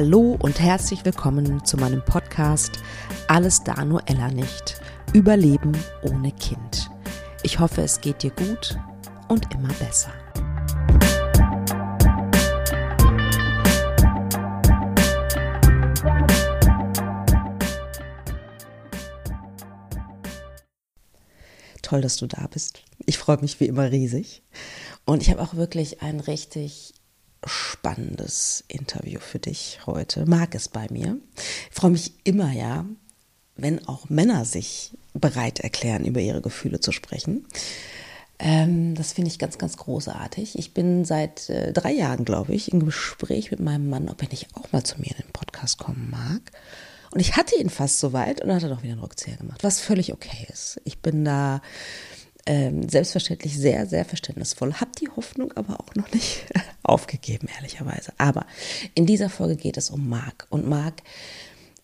Hallo und herzlich willkommen zu meinem Podcast Alles da nur Ella nicht. Überleben ohne Kind. Ich hoffe, es geht dir gut und immer besser. Toll, dass du da bist. Ich freue mich wie immer riesig. Und ich habe auch wirklich ein richtig spannendes Interview für dich heute. Mag es bei mir. Ich freue mich immer, ja, wenn auch Männer sich bereit erklären, über ihre Gefühle zu sprechen. Ähm, das finde ich ganz, ganz großartig. Ich bin seit äh, drei Jahren, glaube ich, im Gespräch mit meinem Mann, ob er nicht auch mal zu mir in den Podcast kommen mag. Und ich hatte ihn fast so weit und dann hat er doch wieder einen Rückzieher gemacht, was völlig okay ist. Ich bin da ähm, selbstverständlich sehr, sehr verständnisvoll. Hab die Hoffnung aber auch noch nicht aufgegeben, ehrlicherweise. Aber in dieser Folge geht es um Marc. Und Marc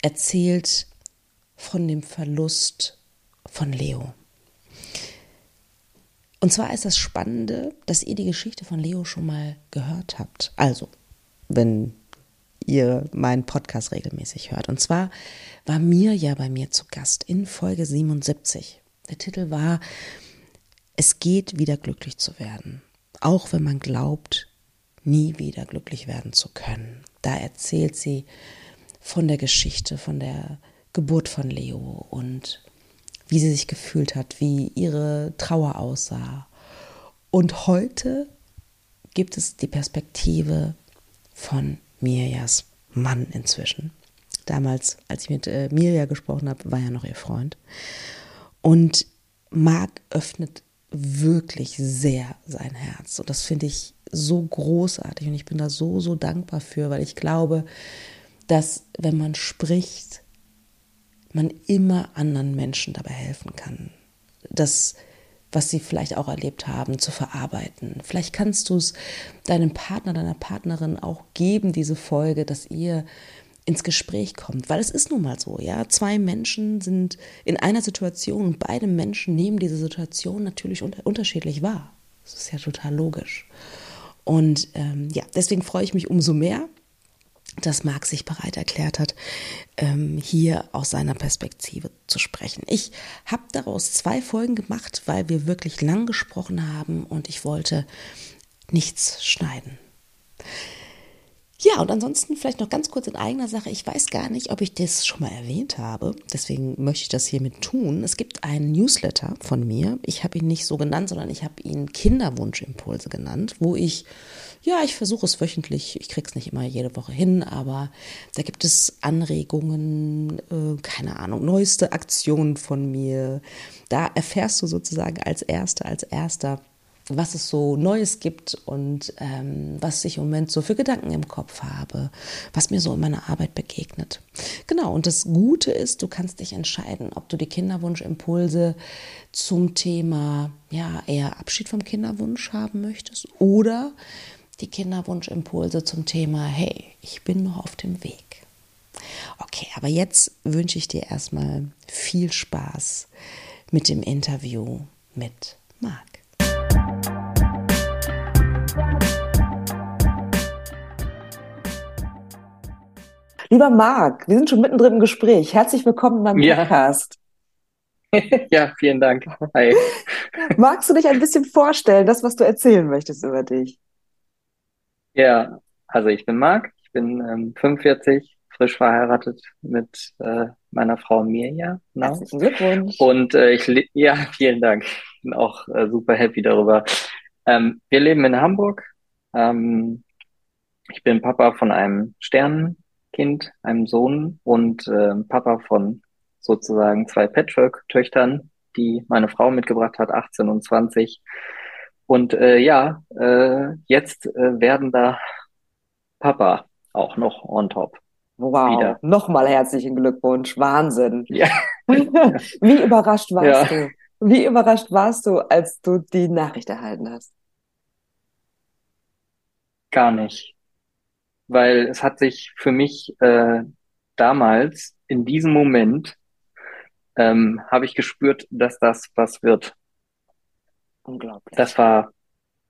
erzählt von dem Verlust von Leo. Und zwar ist das Spannende, dass ihr die Geschichte von Leo schon mal gehört habt. Also, wenn ihr meinen Podcast regelmäßig hört. Und zwar war mir ja bei mir zu Gast in Folge 77. Der Titel war es geht wieder glücklich zu werden, auch wenn man glaubt, nie wieder glücklich werden zu können. Da erzählt sie von der Geschichte, von der Geburt von Leo und wie sie sich gefühlt hat, wie ihre Trauer aussah. Und heute gibt es die Perspektive von Mirjas Mann inzwischen. Damals, als ich mit äh, Mirja gesprochen habe, war ja noch ihr Freund. Und Marc öffnet wirklich sehr sein Herz. Und das finde ich so großartig und ich bin da so, so dankbar für, weil ich glaube, dass wenn man spricht, man immer anderen Menschen dabei helfen kann. Das, was sie vielleicht auch erlebt haben, zu verarbeiten. Vielleicht kannst du es deinem Partner, deiner Partnerin auch geben, diese Folge, dass ihr ins Gespräch kommt. Weil es ist nun mal so, ja. Zwei Menschen sind in einer Situation und beide Menschen nehmen diese Situation natürlich unter unterschiedlich wahr. Das ist ja total logisch. Und ähm, ja, deswegen freue ich mich umso mehr, dass Marc sich bereit erklärt hat, ähm, hier aus seiner Perspektive zu sprechen. Ich habe daraus zwei Folgen gemacht, weil wir wirklich lang gesprochen haben und ich wollte nichts schneiden. Ja, und ansonsten vielleicht noch ganz kurz in eigener Sache. Ich weiß gar nicht, ob ich das schon mal erwähnt habe. Deswegen möchte ich das hiermit tun. Es gibt einen Newsletter von mir. Ich habe ihn nicht so genannt, sondern ich habe ihn Kinderwunschimpulse genannt, wo ich, ja, ich versuche es wöchentlich. Ich kriege es nicht immer jede Woche hin, aber da gibt es Anregungen, äh, keine Ahnung, neueste Aktionen von mir. Da erfährst du sozusagen als Erster, als Erster was es so Neues gibt und ähm, was ich im Moment so für Gedanken im Kopf habe, was mir so in meiner Arbeit begegnet. Genau, und das Gute ist, du kannst dich entscheiden, ob du die Kinderwunschimpulse zum Thema ja eher Abschied vom Kinderwunsch haben möchtest oder die Kinderwunschimpulse zum Thema, hey, ich bin noch auf dem Weg. Okay, aber jetzt wünsche ich dir erstmal viel Spaß mit dem Interview mit Marc. Lieber Marc, wir sind schon mittendrin im Gespräch. Herzlich willkommen in meinem Ja, Podcast. ja, vielen Dank. Hi. Magst du dich ein bisschen vorstellen, das, was du erzählen möchtest über dich? Ja, also ich bin Marc, ich bin ähm, 45, frisch verheiratet mit äh, meiner Frau Mirja, genau. Herzlichen Glückwunsch. Und äh, ich, ja, vielen Dank. Ich bin auch äh, super happy darüber. Ähm, wir leben in Hamburg. Ähm, ich bin Papa von einem Sternenkind, einem Sohn und äh, Papa von sozusagen zwei Patchwork-Töchtern, die meine Frau mitgebracht hat, 18 und 20. Und äh, ja, äh, jetzt äh, werden da Papa auch noch on top Wow, wieder. nochmal herzlichen Glückwunsch. Wahnsinn. Ja, Wie überrascht warst ja, du? Wie überrascht warst du, als du die Nachricht erhalten hast? gar nicht. Weil es hat sich für mich äh, damals, in diesem Moment, ähm, habe ich gespürt, dass das was wird. Unglaublich. Das war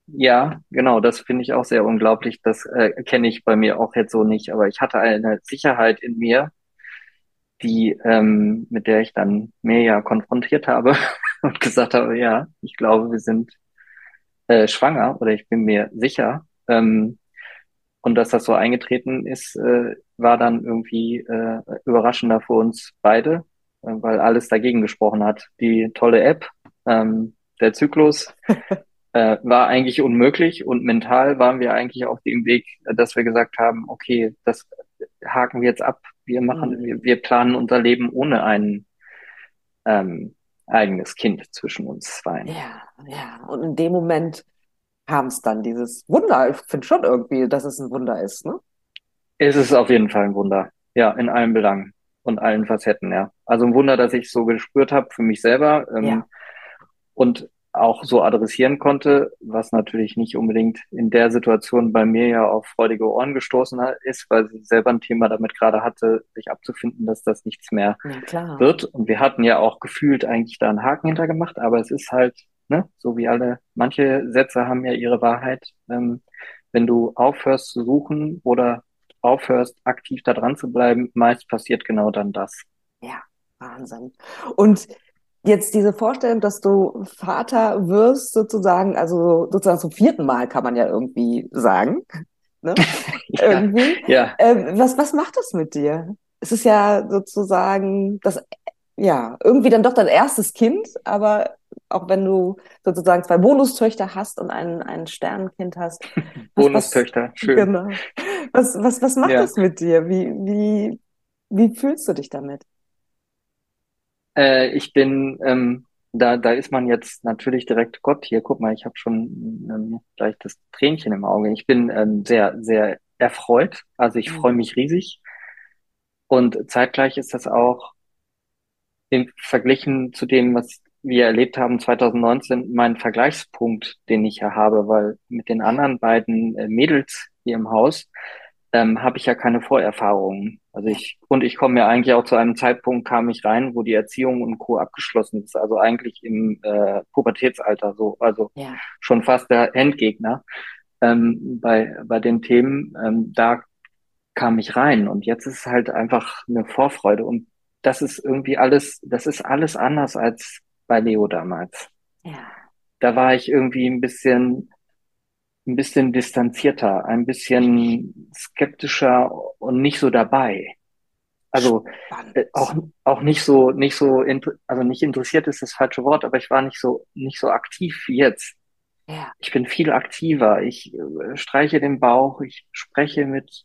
Ja, genau, das finde ich auch sehr unglaublich. Das äh, kenne ich bei mir auch jetzt so nicht, aber ich hatte eine Sicherheit in mir, die, ähm, mit der ich dann mehr ja konfrontiert habe und gesagt habe, ja, ich glaube, wir sind äh, schwanger oder ich bin mir sicher. Ähm, und dass das so eingetreten ist, äh, war dann irgendwie äh, überraschender für uns beide, äh, weil alles dagegen gesprochen hat. Die tolle App, ähm, der Zyklus, äh, war eigentlich unmöglich und mental waren wir eigentlich auf dem Weg, dass wir gesagt haben, okay, das haken wir jetzt ab. Wir machen, wir, Mhm. wir planen unser Leben ohne ein ähm, eigenes Kind zwischen uns zweien. Ja, ja. Und in dem Moment kam es dann, dieses Wunder. Ich finde schon irgendwie, dass es ein Wunder ist, ne? Es ist auf jeden Fall ein Wunder. Ja, in allen Belangen und allen Facetten, ja. Also ein Wunder, dass ich so gespürt habe für mich selber. Ähm, Ja, und auch so adressieren konnte, was natürlich nicht unbedingt in der Situation bei mir ja auf freudige Ohren gestoßen ist, weil sie selber ein Thema damit gerade hatte, sich abzufinden, dass das nichts mehr ja klar. wird. Und wir hatten ja auch gefühlt eigentlich da einen Haken hintergemacht, aber es ist halt, ne, so wie alle, manche Sätze haben ja ihre Wahrheit. Ähm, wenn du aufhörst zu suchen oder aufhörst, aktiv da dran zu bleiben, meist passiert genau dann das. Ja, Wahnsinn. Und jetzt diese Vorstellung, dass du Vater wirst, sozusagen, also sozusagen zum vierten Mal kann man ja irgendwie sagen, ne? Ja, Irgendwie. ja. Ähm, was, was macht das mit dir? Es ist ja sozusagen das, ja, irgendwie dann doch dein erstes Kind, aber auch wenn du sozusagen zwei Bonustöchter hast und ein, ein Sternenkind hast, Bonustöchter, schön. genau. Was, was, was macht Ja. das mit dir? Wie, wie, wie fühlst du dich damit? Äh, ich bin, ähm, da, da ist man jetzt natürlich direkt, Gott, hier, guck mal, ich habe schon ähm, gleich das Tränchen im Auge. Ich bin ähm, sehr, sehr erfreut. Also ich freue Mhm. mich riesig. Und zeitgleich ist das auch im Verglichen zu dem, was wir erlebt haben 2019, mein Vergleichspunkt, den ich ja habe, weil mit den anderen beiden äh, Mädels hier im Haus ähm, habe ich ja keine Vorerfahrungen. Also ich, und ich komme ja eigentlich auch zu einem Zeitpunkt, kam ich rein, wo die Erziehung und Co. abgeschlossen ist. Also eigentlich im äh, Pubertätsalter so, also ja, schon fast der Endgegner ähm, bei, bei den Themen. Ähm, da kam ich rein und jetzt ist es halt einfach eine Vorfreude und das ist irgendwie alles, das ist alles anders als bei Leo damals. ja, Da war ich irgendwie ein bisschen ein bisschen distanzierter, ein bisschen skeptischer und nicht so dabei. Also äh, auch spannend. auch nicht so nicht so also nicht interessiert ist das falsche Wort, aber ich war nicht so nicht so aktiv wie jetzt. Ja, Ich bin viel aktiver. Ich äh, streiche den Bauch, ich spreche mit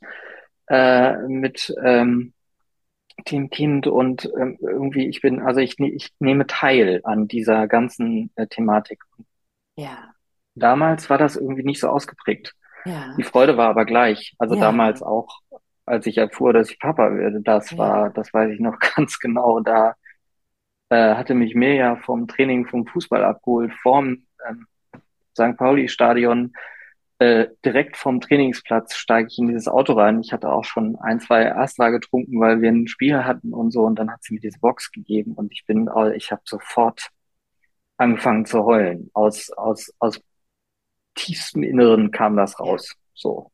äh, mit ähm, dem Kind und ähm, irgendwie ich bin also ich ne- ich nehme teil an dieser ganzen äh, Thematik. ja, Damals war das irgendwie nicht so ausgeprägt. Die ja, Freude war aber gleich. Also ja, damals auch, als ich erfuhr, dass ich Papa werde, das war, ja, das weiß ich noch ganz genau. Da äh, hatte mich Mirja vom Training vom Fußball abgeholt, vorm ähm, St. Pauli-Stadion. Äh, direkt vom Trainingsplatz steige ich in dieses Auto rein. Ich hatte auch schon ein, zwei Astra getrunken, weil wir ein Spiel hatten und so. Und dann hat sie mir diese Box gegeben und ich bin, ich habe sofort angefangen zu heulen. Aus, aus, aus tiefstem Inneren kam das raus. So.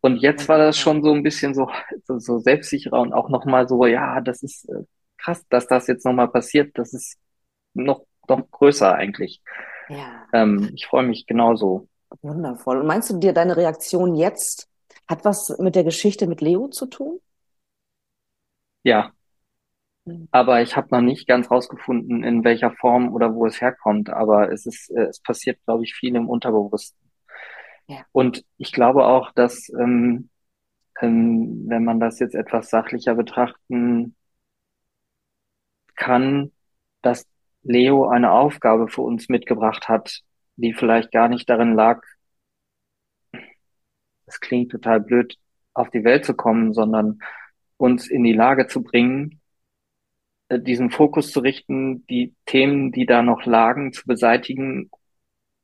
Und jetzt war das schon so ein bisschen so, so, so selbstsicherer und auch nochmal so, ja, das ist äh, krass, dass das jetzt nochmal passiert. Das ist noch, noch größer eigentlich. Ja, Ähm, ich freue mich genauso. Wundervoll. Und meinst du dir, deine Reaktion jetzt hat was mit der Geschichte mit Leo zu tun? Ja, Mhm. aber ich habe noch nicht ganz rausgefunden, in welcher Form oder wo es herkommt. Aber es ist, äh, es passiert, glaube ich, viel im Unterbewussten. Ja, Und ich glaube auch, dass, ähm, ähm, wenn man das jetzt etwas sachlicher betrachten kann, dass Leo eine Aufgabe für uns mitgebracht hat, die vielleicht gar nicht darin lag, das klingt total blöd, auf die Welt zu kommen, sondern uns in die Lage zu bringen, äh, diesen Fokus zu richten, die Themen, die da noch lagen, zu beseitigen.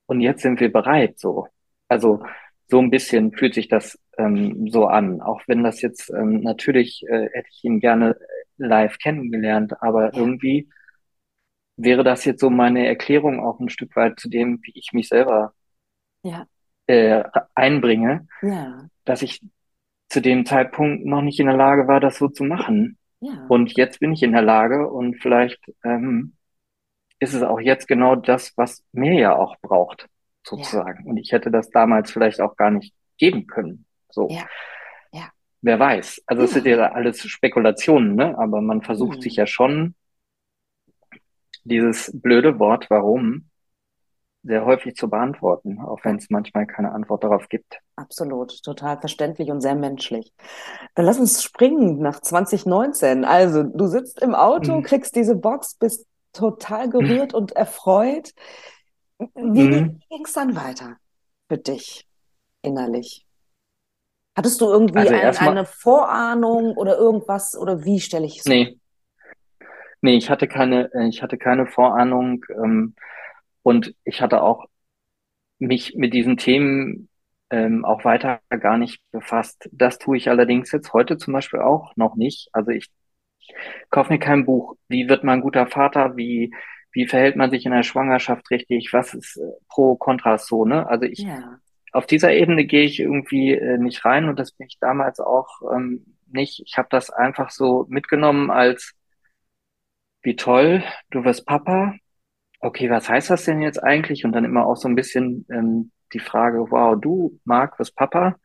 Und jetzt sind wir bereit, so. Also so ein bisschen fühlt sich das ähm, so an. Auch wenn das jetzt ähm, natürlich äh, hätte ich ihn gerne live kennengelernt, aber irgendwie wäre das jetzt so meine Erklärung auch ein Stück weit zu dem, wie ich mich selber ja, äh, einbringe, Ja, dass ich zu dem Zeitpunkt noch nicht in der Lage war, das so zu machen. ja, Und jetzt bin ich in der Lage und vielleicht ähm, ist es auch jetzt genau das, was mir ja auch braucht, sozusagen. Und ich hätte das damals vielleicht auch gar nicht geben können. So. ja, ja. Wer weiß. Also es Ja. sind ja alles Spekulationen, ne? Aber man versucht Hm. sich ja schon dieses blöde Wort, warum, sehr häufig zu beantworten, auch wenn es manchmal keine Antwort darauf gibt. Absolut, total verständlich und sehr menschlich. Dann lass uns springen nach 2019. Also, du sitzt im Auto, Mhm. kriegst diese Box, bist total gerührt und erfreut. Wie Mhm. ging es dann weiter für dich innerlich? Hattest du irgendwie Also ein, eine Vorahnung oder irgendwas oder wie stelle ich es? Nee. Nee, ich hatte keine, äh, ich hatte keine Vorahnung, ähm, und ich hatte auch mich mit diesen Themen ähm, auch weiter gar nicht befasst. Das tue ich allerdings jetzt heute zum Beispiel auch noch nicht. Also ich kaufe mir kein Buch. Wie wird man ein guter Vater? Wie, wie verhält man sich in der Schwangerschaft richtig? Was ist äh, pro, kontras so, ne? Also ich, Ja, auf dieser Ebene gehe ich irgendwie äh, nicht rein und das bin ich damals auch ähm, nicht. Ich habe das einfach so mitgenommen als, wie toll, du wirst Papa. Okay, was heißt das denn jetzt eigentlich? Und dann immer auch so ein bisschen ähm, die Frage, wow, du, Marc, wirst Papa.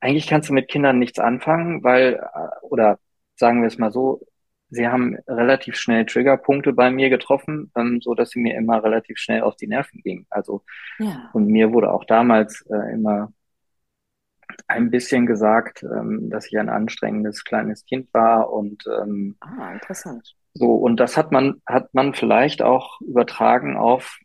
Eigentlich kannst du mit Kindern nichts anfangen, weil, äh, oder sagen wir es mal so, sie haben relativ schnell Triggerpunkte bei mir getroffen, ähm, so dass sie mir immer relativ schnell auf die Nerven gingen. Also ja, und mir wurde auch damals äh, immer ein bisschen gesagt, ähm, dass ich ein anstrengendes kleines Kind war und ähm, ah, interessant. So. Und das hat man, hat man vielleicht auch übertragen auf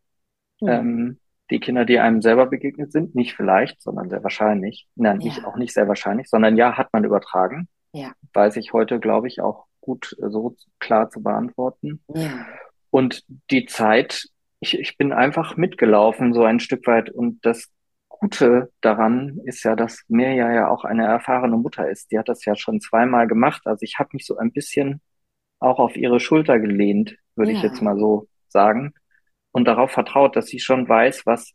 Hm. ähm, die Kinder, die einem selber begegnet sind. Nicht vielleicht, sondern sehr wahrscheinlich. Nein, nicht, Ja. auch nicht sehr wahrscheinlich, sondern ja, hat man übertragen. Ja. Weiß ich heute, glaube ich, auch gut äh, so klar zu beantworten. Ja, Und die Zeit, ich, ich bin einfach mitgelaufen, so ein Stück weit. Und das Gute daran ist ja, dass Mirja ja auch eine erfahrene Mutter ist. Die hat das ja schon zweimal gemacht. Also ich habe mich so ein bisschen auch auf ihre Schulter gelehnt, würde ich Ja. jetzt mal so sagen. Und darauf vertraut, dass sie schon weiß, was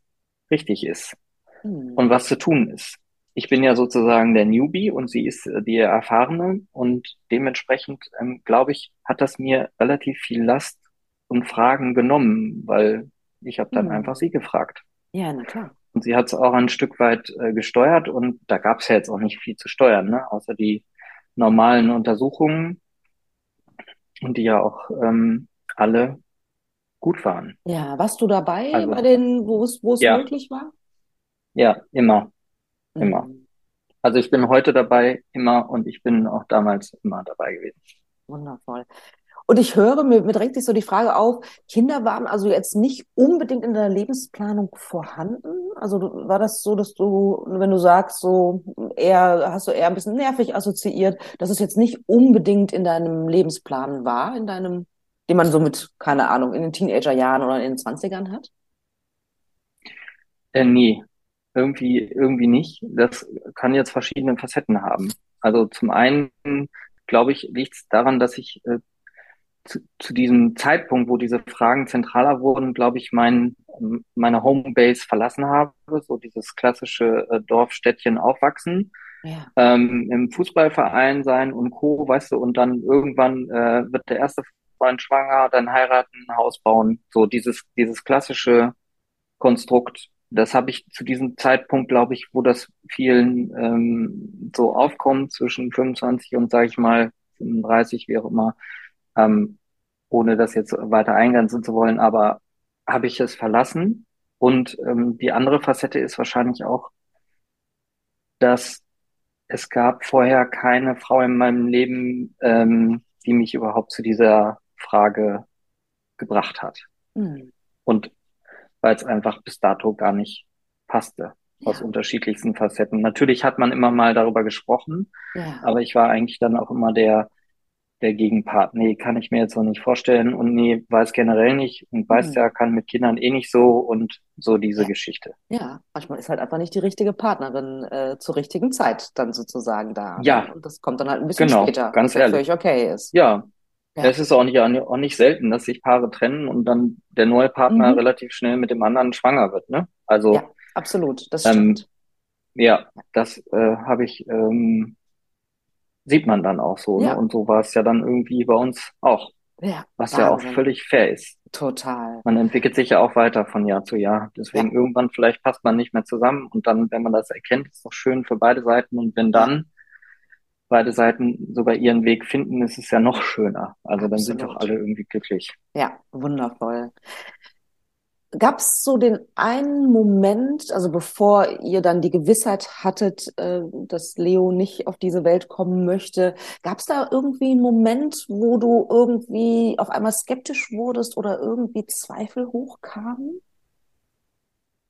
richtig ist hm. und was zu tun ist. Ich bin ja sozusagen der Newbie und sie ist äh, die Erfahrene und dementsprechend, ähm, glaube ich, hat das mir relativ viel Last und Fragen genommen, weil ich habe dann Hm. einfach sie gefragt. Ja, na klar. Und sie hat es auch ein Stück weit äh, gesteuert und da gab es ja jetzt auch nicht viel zu steuern, ne? außer die normalen Untersuchungen und die ja auch ähm, alle gut waren. Ja, warst du dabei Also- bei den, wo es, Ja. möglich war? Ja, immer. Immer. Hm. Also ich bin heute dabei, immer, und ich bin auch damals immer dabei gewesen. Wundervoll. Und ich höre, mir, mir drängt sich so die Frage auf, Kinder waren also jetzt nicht unbedingt in deiner Lebensplanung vorhanden? Also war das so, dass du, wenn du sagst, so eher, hast du eher ein bisschen nervig assoziiert, dass es jetzt nicht unbedingt in deinem Lebensplan war, in deinem, den man so mit, keine Ahnung, in den Teenagerjahren oder in den Zwanzigern hat? Äh, nee, irgendwie, irgendwie nicht. Das kann jetzt verschiedene Facetten haben. Also zum einen, glaube ich, liegt es daran, dass ich äh, zu, zu diesem Zeitpunkt, wo diese Fragen zentraler wurden, glaube ich, mein, meine Homebase verlassen habe. So dieses klassische äh, Dorf, Städtchen aufwachsen, Ja. ähm, im Fußballverein sein und Co., weißt du, und dann irgendwann äh, wird der erste Freund schwanger, dann heiraten, Haus bauen. So dieses, dieses klassische Konstrukt. Das habe ich zu diesem Zeitpunkt, glaube ich, wo das vielen ähm, so aufkommt, zwischen 25 und, sage ich mal, 35, wie auch immer, ähm, ohne das jetzt weiter eingrenzen zu wollen, aber habe ich es verlassen. Und ähm, die andere Facette ist wahrscheinlich auch, dass es gab vorher keine Frau in meinem Leben, ähm, die mich überhaupt zu dieser Frage gebracht hat. Hm. Und weil es einfach bis dato gar nicht passte, aus Ja. unterschiedlichsten Facetten. Natürlich hat man immer mal darüber gesprochen, Ja. aber ich war eigentlich dann auch immer der, der Gegenpart. Nee, kann ich mir jetzt noch nicht vorstellen und nee, weiß generell nicht und weiß Hm. ja, kann mit Kindern eh nicht so und so diese Ja. Geschichte. Ja, manchmal ist halt einfach nicht die richtige Partnerin äh, zur richtigen Zeit dann sozusagen da. ne? Ja. Und das kommt dann halt ein bisschen Genau, später, ganz was ehrlich. völlig okay ist. Ja, Ja. es ist auch nicht, auch nicht selten, dass sich Paare trennen und dann der neue Partner Mhm. relativ schnell mit dem anderen schwanger wird, ne? Also Ja. absolut, das Ähm, stimmt. ja, das äh, habe ich, ähm, sieht man dann auch so, ne? Ja, Und so war es ja dann irgendwie bei uns auch, ja, was ja auch Wahnsinn. völlig fair ist. Total. Man entwickelt sich ja auch weiter von Jahr zu Jahr. Ja, Deswegen irgendwann vielleicht passt man nicht mehr zusammen und dann, wenn man das erkennt, ist es doch schön für beide Seiten. Und wenn ja, dann beide Seiten sogar ihren Weg finden, ist es ja noch schöner. Also dann sind doch absolut. alle irgendwie glücklich. Ja, wundervoll. Gab es so den einen Moment, also bevor ihr dann die Gewissheit hattet, äh, dass Leo nicht auf diese Welt kommen möchte, gab es da irgendwie einen Moment, wo du irgendwie auf einmal skeptisch wurdest oder irgendwie Zweifel hochkamen?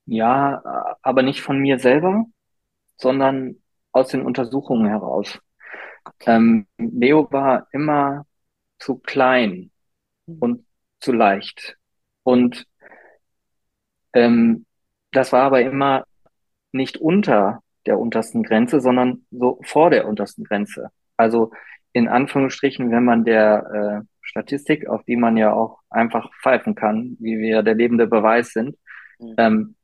Ja, aber nicht von mir selber, sondern aus den Untersuchungen heraus. Okay. Ähm, Leo war immer zu klein Hm. und zu leicht. Und ähm, das war aber immer nicht unter der untersten Grenze, sondern so vor der untersten Grenze. Also in Anführungsstrichen, wenn man der äh, Statistik, auf die man ja auch einfach pfeifen kann, wie wir der lebende Beweis sind, Hm. ähm,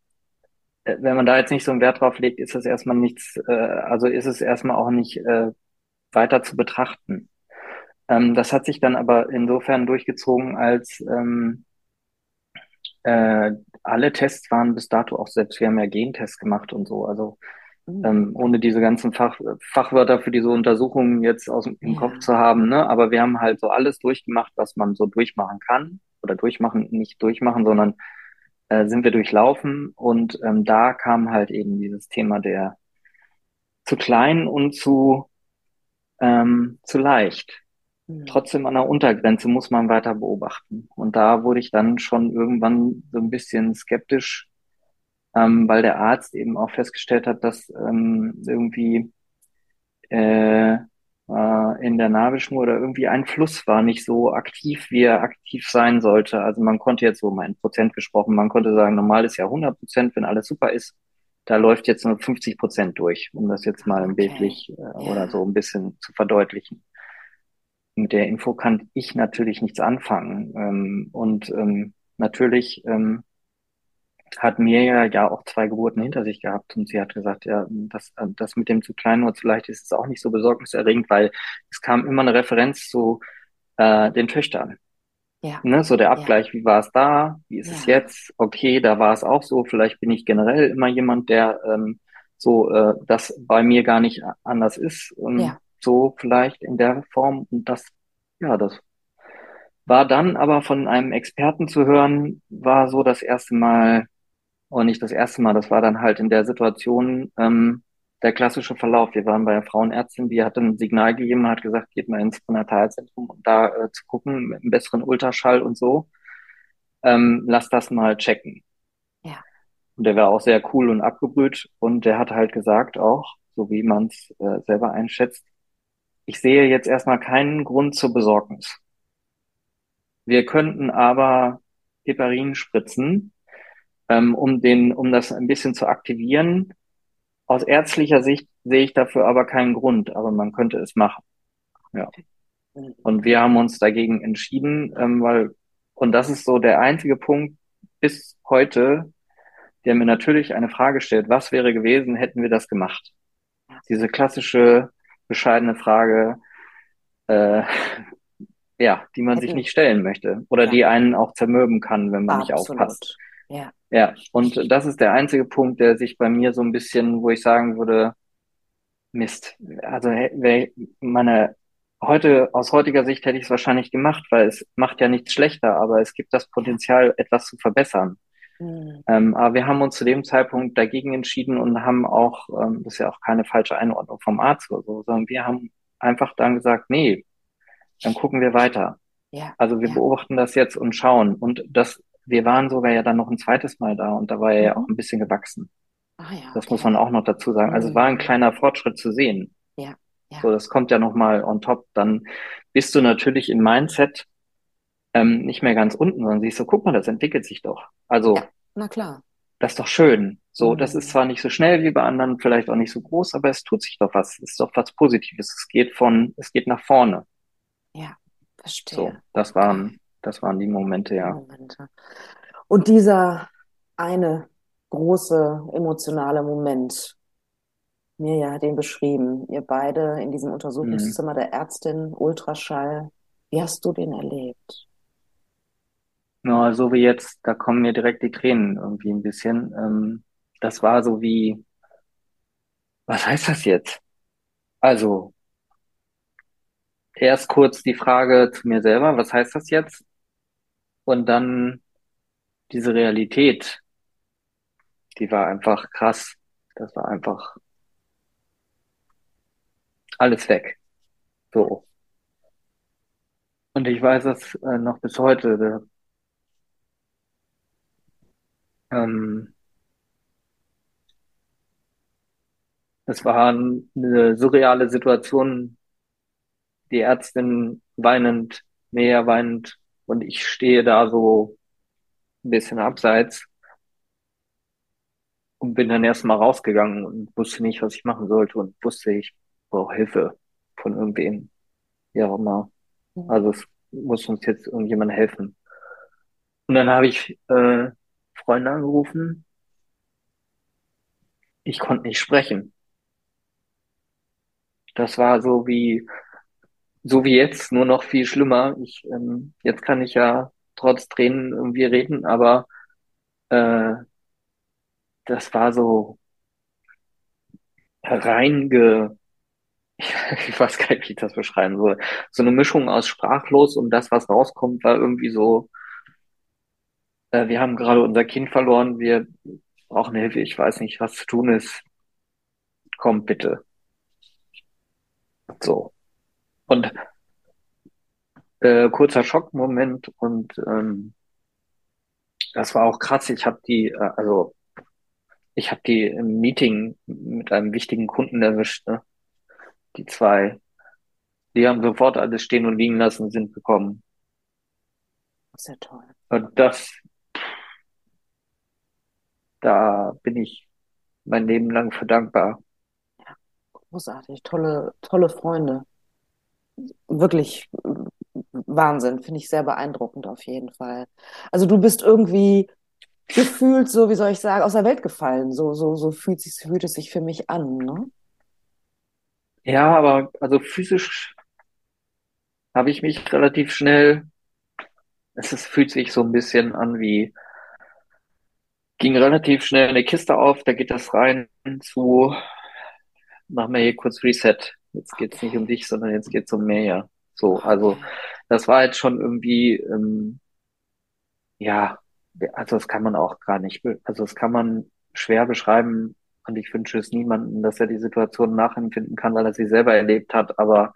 äh, wenn man da jetzt nicht so einen Wert drauf legt, ist es erstmal nichts, äh, also ist es erstmal auch nicht äh, weiter zu betrachten. Ähm, das hat sich dann aber insofern durchgezogen, als ähm, äh, alle Tests waren bis dato auch selbst, wir haben ja Gentests gemacht und so, also Hm. ähm, ohne diese ganzen Fach, Fachwörter für diese Untersuchungen jetzt aus dem im Kopf Ja, zu haben, ne? Aber wir haben halt so alles durchgemacht, was man so durchmachen kann oder durchmachen, nicht durchmachen, sondern äh, sind wir durchlaufen und ähm, da kam halt eben dieses Thema der zu klein und zu ähm, zu leicht. Hm. Trotzdem an der Untergrenze muss man weiter beobachten. Und da wurde ich dann schon irgendwann so ein bisschen skeptisch, ähm, weil der Arzt eben auch festgestellt hat, dass ähm, irgendwie äh, äh, in der Nabelschnur oder irgendwie ein Fluss war nicht so aktiv, wie er aktiv sein sollte. Also man konnte jetzt so mal in Prozent gesprochen, man konnte sagen, normal ist ja 100 Prozent, wenn alles super ist. Da läuft jetzt nur 50 Prozent durch, um das jetzt mal Okay. bildlich äh, oder so ein bisschen zu verdeutlichen. Mit der Info kann ich natürlich nichts anfangen. Ähm, und ähm, natürlich ähm, hat Mirja ja auch zwei Geburten hinter sich gehabt und sie hat gesagt, ja, das, äh, das mit dem zu klein oder zu leicht ist, ist auch nicht so besorgniserregend, weil es kam immer eine Referenz zu äh, den Töchtern. ja, Ne? So der ja, Abgleich, wie war es da, wie ist es ja, jetzt? Okay, da war es auch so. Vielleicht bin ich generell immer jemand, der ähm, so äh, das bei mir gar nicht anders ist. Ähm, ja. So vielleicht in der Form. Und das, ja, das war dann aber von einem Experten zu hören, war so das erste Mal, und nicht das erste Mal, das war dann halt in der Situation ähm, der klassische Verlauf. Wir waren bei der Frauenärztin, die hat ein Signal gegeben, hat gesagt, geht mal ins Pränatalzentrum, um da äh, zu gucken mit einem besseren Ultraschall und so. Ähm, lass das mal checken. Ja, Und der war auch sehr cool und abgebrüht und der hat halt gesagt auch, so wie man es äh, selber einschätzt, ich sehe jetzt erstmal keinen Grund zur Besorgnis. Wir könnten aber Heparin spritzen, ähm, um den, um das ein bisschen zu aktivieren. Aus ärztlicher Sicht sehe ich dafür aber keinen Grund, aber man könnte es machen. Ja. Und wir haben uns dagegen entschieden, ähm, weil, und das ist so der einzige Punkt bis heute, der mir natürlich eine Frage stellt, was wäre gewesen, hätten wir das gemacht? Diese klassische, bescheidene Frage, äh, ja, die man sich nicht stellen möchte oder ja, die einen auch zermürben kann, wenn man nicht aufpasst. absolut. Ja, Ja, und das ist der einzige Punkt, der sich bei mir so ein bisschen, wo ich sagen würde, Mist. Also meine heute aus heutiger Sicht hätte ich es wahrscheinlich gemacht, weil es macht ja nichts schlechter, aber es gibt das. Potenzial, etwas zu verbessern. Hm. Ähm, aber wir haben uns zu dem Zeitpunkt dagegen entschieden und haben auch, ähm, das ist ja auch keine falsche Einordnung vom Arzt oder so, sondern wir haben einfach dann gesagt, nee, dann gucken wir weiter. Ja, Also wir ja. beobachten das jetzt und schauen. Und das, wir waren sogar ja dann noch ein zweites Mal da und da war er ja auch Mhm. ein bisschen gewachsen. Ah ja, Das muss man auch noch dazu sagen. Also es war ein kleiner Fortschritt zu sehen. Ja, So, ja, das kommt ja nochmal on top. Dann bist du natürlich im Mindset ähm, nicht mehr ganz unten, sondern siehst du, guck mal, das entwickelt sich doch. ja, Also, na klar. das ist doch schön. So, das ist zwar nicht so schnell wie bei anderen, vielleicht auch nicht so groß, aber es tut sich doch was. Es ist doch was Positives. Es geht von, es geht nach vorne. Ja, So, verstehe. das Okay, waren, das waren die Momente, ja. Momente. Und dieser eine große emotionale Moment. Mirja hat ihn beschrieben. Ihr beide in diesem Untersuchungszimmer der Ärztin, Ultraschall. Wie hast du den erlebt? Ja, so wie jetzt, da kommen mir direkt die Tränen irgendwie ein bisschen. Ähm, das war so wie, was heißt das jetzt? Also, erst kurz die Frage zu mir selber, was heißt das jetzt? Und dann diese Realität, die war einfach krass. Das war einfach alles weg. So. Und ich weiß das äh, noch bis heute. Da, ähm, das war eine surreale Situation. Die Ärztin weinend, mehr weinend und ich stehe da so ein bisschen abseits und bin dann erstmal rausgegangen und wusste nicht, was ich machen sollte und wusste, ich brauche Hilfe von irgendwem. Ja, auch immer. Also es muss uns jetzt irgendjemand helfen. Und dann habe ich äh, Freunde angerufen. Ich konnte nicht sprechen. Das war so wie so wie jetzt, nur noch viel schlimmer. Ich ähm, jetzt kann ich ja trotz Tränen irgendwie reden, aber äh, das war so reinge ich weiß gar nicht, wie ich das beschreiben soll. So eine Mischung aus sprachlos und das, was rauskommt, war irgendwie so, äh, wir haben gerade unser Kind verloren, wir brauchen Hilfe, ich weiß nicht, was zu tun ist. Komm bitte. So. Und äh, kurzer Schockmoment und ähm, das war auch krass. Ich habe die, äh, also ich habe die im Meeting mit einem wichtigen Kunden erwischt. Ne? Die zwei, die haben sofort alles stehen und liegen lassen, sind gekommen. Sehr toll. Und das, da bin ich mein Leben lang verdankbar. Ja, großartig. Tolle, tolle Freunde. Wirklich Wahnsinn. Finde ich sehr beeindruckend auf jeden Fall. Also du bist irgendwie gefühlt so, wie soll ich sagen, aus der Welt gefallen. So, so, so fühlt, sich, fühlt es sich für mich an, ne? Ja, aber also physisch habe ich mich relativ schnell, es ist, fühlt sich so ein bisschen an wie, ging relativ schnell eine Kiste auf, da geht das rein zu, machen wir hier kurz Reset. Jetzt geht's nicht um dich, sondern jetzt geht's um mehr. So, also das war jetzt schon irgendwie, ähm, ja, also das kann man auch gar nicht, also das kann man schwer beschreiben, und ich wünsche es niemandem, dass er die Situation nachempfinden kann, weil er sie selber erlebt hat. Aber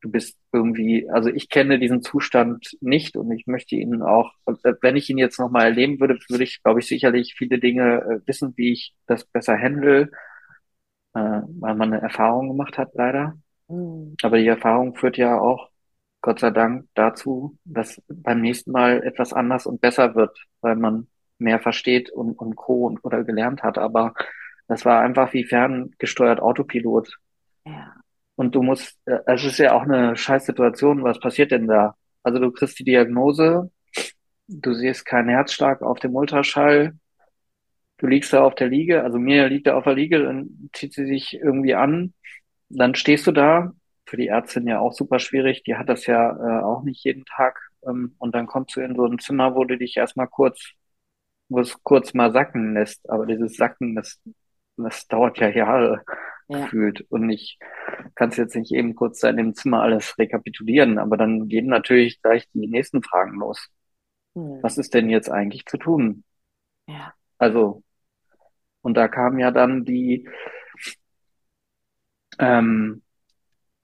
du bist irgendwie, also ich kenne diesen Zustand nicht und ich möchte ihn auch, wenn ich ihn jetzt nochmal erleben würde, würde ich, glaube ich, sicherlich viele Dinge äh, wissen, wie ich das besser handle, äh, weil man eine Erfahrung gemacht hat, leider. Mhm. Aber die Erfahrung führt ja auch, Gott sei Dank, dazu, dass beim nächsten Mal etwas anders und besser wird, weil man mehr versteht und, und Co. und oder gelernt hat. Aber das war einfach wie ferngesteuert Autopilot. Ja. Und du musst, äh, es ist ja auch eine Scheißsituation. Was passiert denn da? Also du kriegst die Diagnose, du siehst keinen Herzschlag auf dem Ultraschall, du liegst da auf der Liege, also mir liegt da auf der Liege, dann zieht sie sich irgendwie an, dann stehst du da, für die Ärztin ja auch super schwierig, die hat das ja äh, auch nicht jeden Tag, ähm, und dann kommst du in so ein Zimmer, wo du dich erstmal kurz, wo es kurz mal sacken lässt, aber dieses Sacken, das das dauert ja Jahre ja. gefühlt. Und ich kann es jetzt nicht eben kurz in dem Zimmer alles rekapitulieren, aber dann gehen natürlich gleich die nächsten Fragen los. Hm. Was ist denn jetzt eigentlich zu tun? Ja. Also, und da kam ja dann die, ähm,